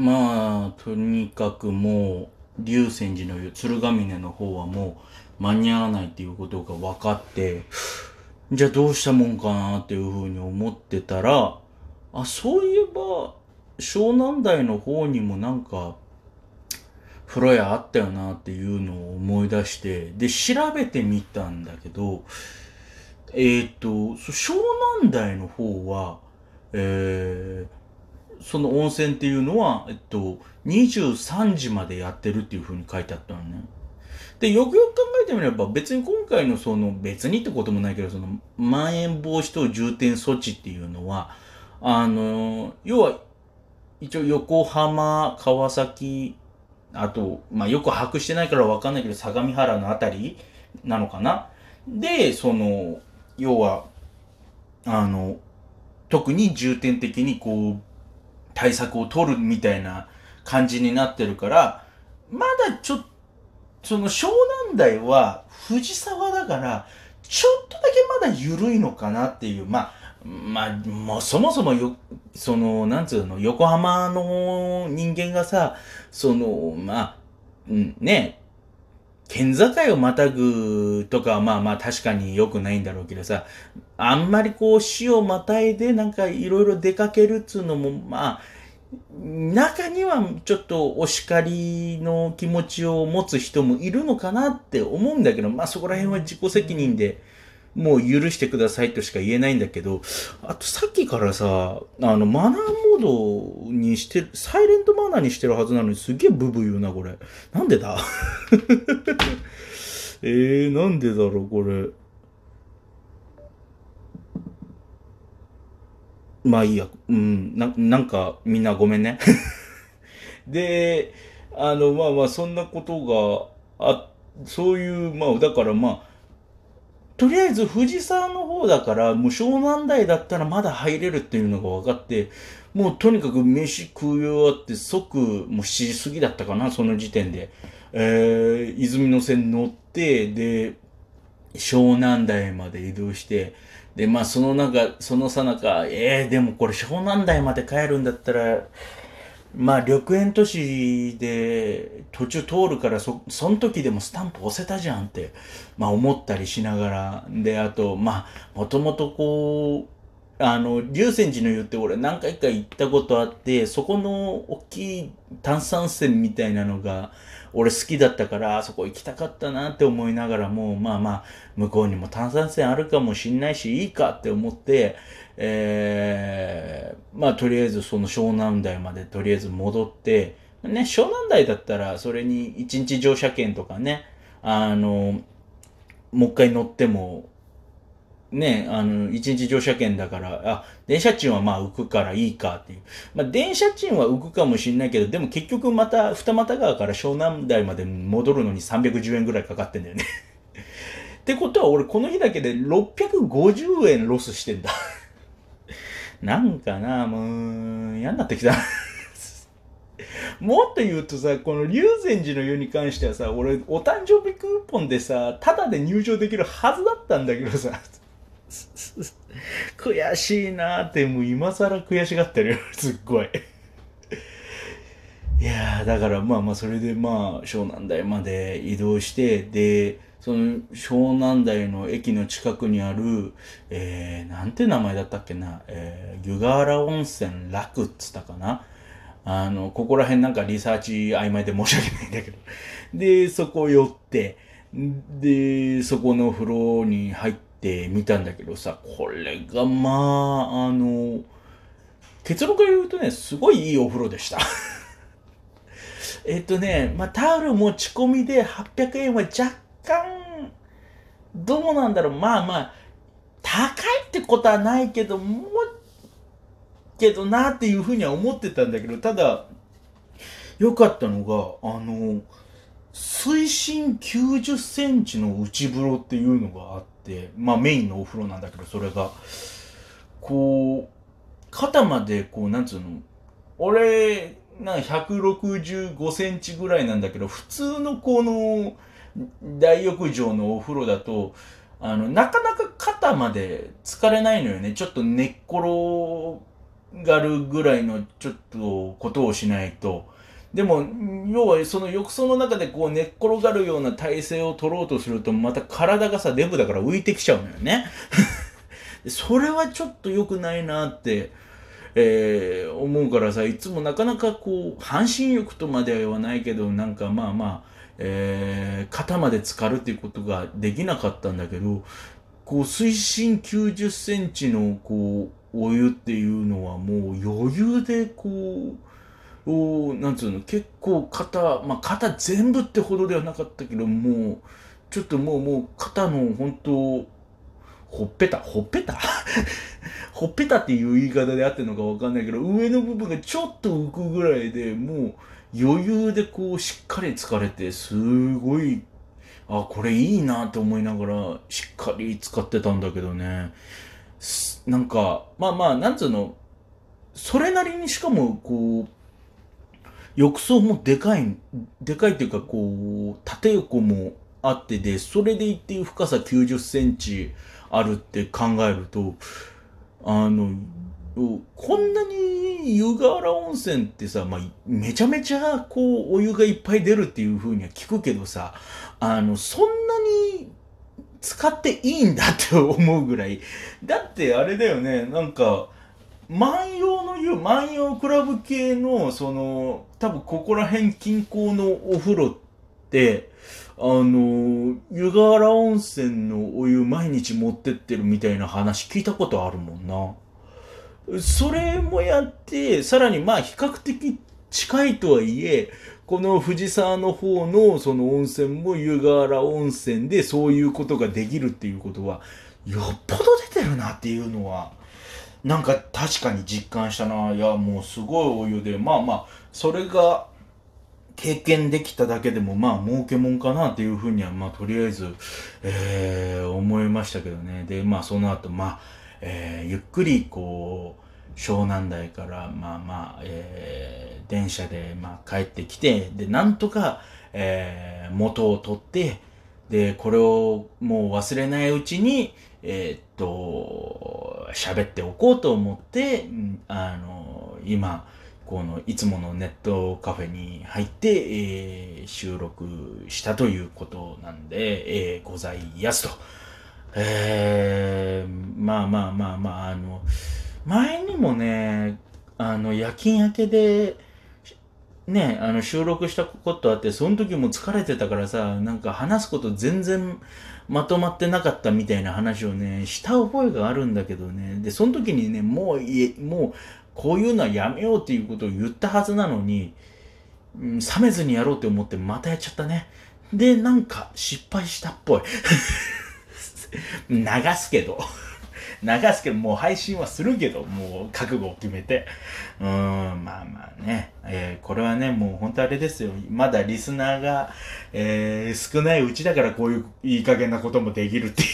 まあ、とにかくもう、竜泉寺の鶴ヶ峰の方はもう間に合わないっていうことが分かって、じゃあどうしたもんかなっていうふうに思ってたら、あ、そういえば、湘南台の方にもなんか、風呂屋あったよなっていうのを思い出して、で、調べてみたんだけど、えーっと、湘南台の方は、えーその温泉っていうのは、えっと、23時までやってるっていう風に書いてあったのね。で、よくよく考えてみれば、別に今回のその、別にってこともないけど、その、まん延防止等重点措置っていうのは、あの、要は、一応横浜、川崎、あと、まあ、よく把握してないからわかんないけど、相模原のあたりなのかなで、その、要は、あの、特に重点的にこう、対策を取るみたいな感じになってるから、まだちょっと、その湘南台は藤沢だから、ちょっとだけまだ緩いのかなっていう、まあ、まあ、もうそもそもよ、その、なんつうの、横浜の人間がさ、その、まあ、うん、ね、県境をまたぐとかはまあまあ確かに良くないんだろうけどさ、あんまりこう死をまたいでなんかいろいろ出かけるっつうのもまあ、中にはちょっとお叱りの気持ちを持つ人もいるのかなって思うんだけど、まあそこら辺は自己責任でもう許してくださいとしか言えないんだけど、あとさっきからさ、あのマナーモードにしてる、サイレントマナーにしてるはずなのにすげえブブ言うな、これ。なんでだ？えー、なんでだろう、これ。まあいいや。うん。な、なんか、みんなごめんね。で、あの、まあまあ、そんなことが、あ、そういう、まあ、だからまあ、とりあえず藤沢の方だから、もう湘南台だったらまだ入れるっていうのが分かって、もうとにかく飯食い終わって即、もう7時過ぎだったかな、その時点で。えー、泉の線乗って、で、湘南台まで移動して、で、まあ、その中、そのさなか、えー、でもこれ湘南台まで帰るんだったら、まあ、緑園都市で途中通るから、そ、その時でもスタンプ押せたじゃんって、まあ、思ったりしながら、で、あと、まあ、もともとこう、あの、竜泉寺の湯って俺何回か行ったことあって、そこの大きい炭酸泉みたいなのが、俺好きだったから、あそこ行きたかったなって思いながらも、まあまあ、向こうにも炭酸泉あるかもしんないし、いいかって思って、えー、まあとりあえずその湘南台までとりあえず戻って、ね、湘南台だったらそれに一日乗車券とかね、あの、もう一回乗っても、ね、あの、一日乗車券だから、あ、電車賃はまあ浮くからいいかっていう。まあ電車賃は浮くかもしんないけど、でも結局また二俣川から湘南台まで戻るのに310円ぐらいかかってんだよね。ってことは俺この日だけで650円ロスしてんだ。なんかな、もう、嫌になってきた。もっと言うとさ、この龍泉寺の湯に関してはさ、俺、お誕生日クーポンでさ、タダで入場できるはずだったんだけどさ、悔しいなーって、もう今更悔しがってるよ、すっごい。いやー、だからまあまあ、それでまあ、湘南台まで移動して、で、その湘南台の駅の近くにある、えー、なんて名前だったっけな、えー、湯河原温泉楽っつったかな。あの、ここら辺なんかリサーチ曖昧で申し訳ないんだけど。で、そこ寄って、で、そこの風呂に入ってってみたんだけどさ、これがまあ、あの、結論から言うとね、すごいいいお風呂でした。えっとね、まあ、タオル持ち込みで800円は若干、どうなんだろう、まあまあ、高いってことはないけど、も、けどなっていうふうには思ってたんだけど、ただ、良かったのが、あの、水深90センチの内風呂っていうのがあって、まあメインのお風呂なんだけど、それが、こう、肩まで、こう、なんつうの、俺、なんか165センチぐらいなんだけど、普通のこの、大浴場のお風呂だと、あの、なかなか肩まで疲れないのよね。ちょっと寝っ転がるぐらいのちょっとことをしないと、でも、要はその浴槽の中でこう寝っ転がるような体勢を取ろうとすると、また体がさ、デブだから浮いてきちゃうのよね。それはちょっと良くないなって、えー、思うからさ、いつもなかなかこう、半身浴とまでは言わないけど、なんかまあまあ、えー、肩まで浸かるっていうことができなかったんだけど、こう、水深90センチの、こう、お湯っていうのはもう余裕でこう、おなんつうの、結構肩、まあ肩全部ってほどではなかったけど、もう、ちょっともう、もう肩の本当、ほっぺた、ほっぺた？ほっぺたっていう言い方であってるのかわかんないけど、上の部分がちょっと浮くぐらいでもう余裕でこうしっかり疲れて、すごい、あ、これいいなと思いながらしっかり使ってたんだけどね。なんか、まあまあ、なんつうの、それなりにしかもこう、浴槽もでかい、でかいっていうか、こう、縦横もあってで、それでいって深さ90センチあるって考えると、あの、こんなに湯河原温泉ってさ、まあ、めちゃめちゃこう、お湯がいっぱい出るっていう風には聞くけどさ、あの、そんなに使っていいんだって思うぐらい。だってあれだよね、なんか、万葉の湯、万葉クラブ系の、その、多分ここら辺近郊のお風呂って、あの、湯河原温泉のお湯毎日持ってってるみたいな話聞いたことあるもんな。それもやって、さらにまあ比較的近いとはいえ、この藤沢の方のその温泉も湯河原温泉でそういうことができるっていうことは、よっぽど出てるなっていうのは、なんか確かに実感したな。いや、もうすごいお湯で、まあまあ、それが経験できただけでも、まあ、儲けもんかなっていうふうには、まあ、とりあえず、えー、思いましたけどね。で、まあ、その後、まあ、えー、ゆっくり、こう、湘南台から、まあまあ、えー、電車で、まあ、帰ってきて、で、なんとか、えー、元を取って、で、これをもう忘れないうちに、えー、っと、喋っておこうと思って、あの、今、このいつものネットカフェに入って、えー、収録したということなんで、えー、ございやすと。えー、まあまあまあまあ、あの、前にもね、あの、夜勤明けで、ね、あの、収録したことあって、その時も疲れてたからさ、なんか話すこと全然まとまってなかったみたいな話をね、した覚えがあるんだけどね。で、その時にね、もういえ、もう、こういうのはやめようっていうことを言ったはずなのに、うん、冷めずにやろうって思ってまたやっちゃったね。で、なんか失敗したっぽい。流すけど。流すけど、もう配信はするけど、もう覚悟を決めて。うーん、まあまあね。えー、これはね、もう本当あれですよ。まだリスナーが、えー、少ないうちだからこういういい加減なこともできるっていう。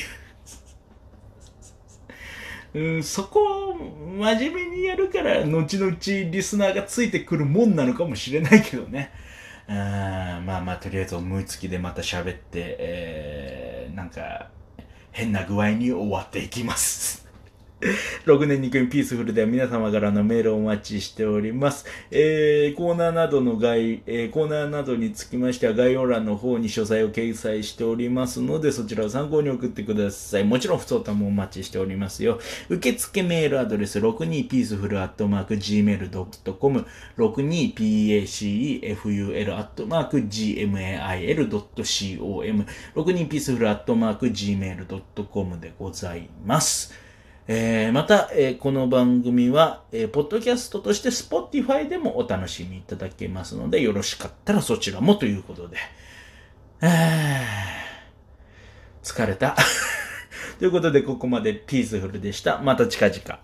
うん、そこを真面目にやるから、後々リスナーがついてくるもんなのかもしれないけどね。うん、まあまあ、とりあえず思いつきでまた喋って、えー、なんか、変な具合に終わっていきます。6年2組ピースフルでは皆様からのメールをお待ちしております。えー、コーナーなどの概、えー、コーナーなどにつきましては概要欄の方に詳細を掲載しておりますので、そちらを参考に送ってください。もちろん、不相談もお待ちしておりますよ。受付メールアドレス、62peaceful.gmail.com、62peaceful.gmail.com、62peaceful.gmail.com でございます。えー、また、えー、この番組は、えー、ポッドキャストとして Spotify でもお楽しみいただけますので、よろしかったらそちらもということで。疲れた。ということで、ここまでピースフルでした。また近々。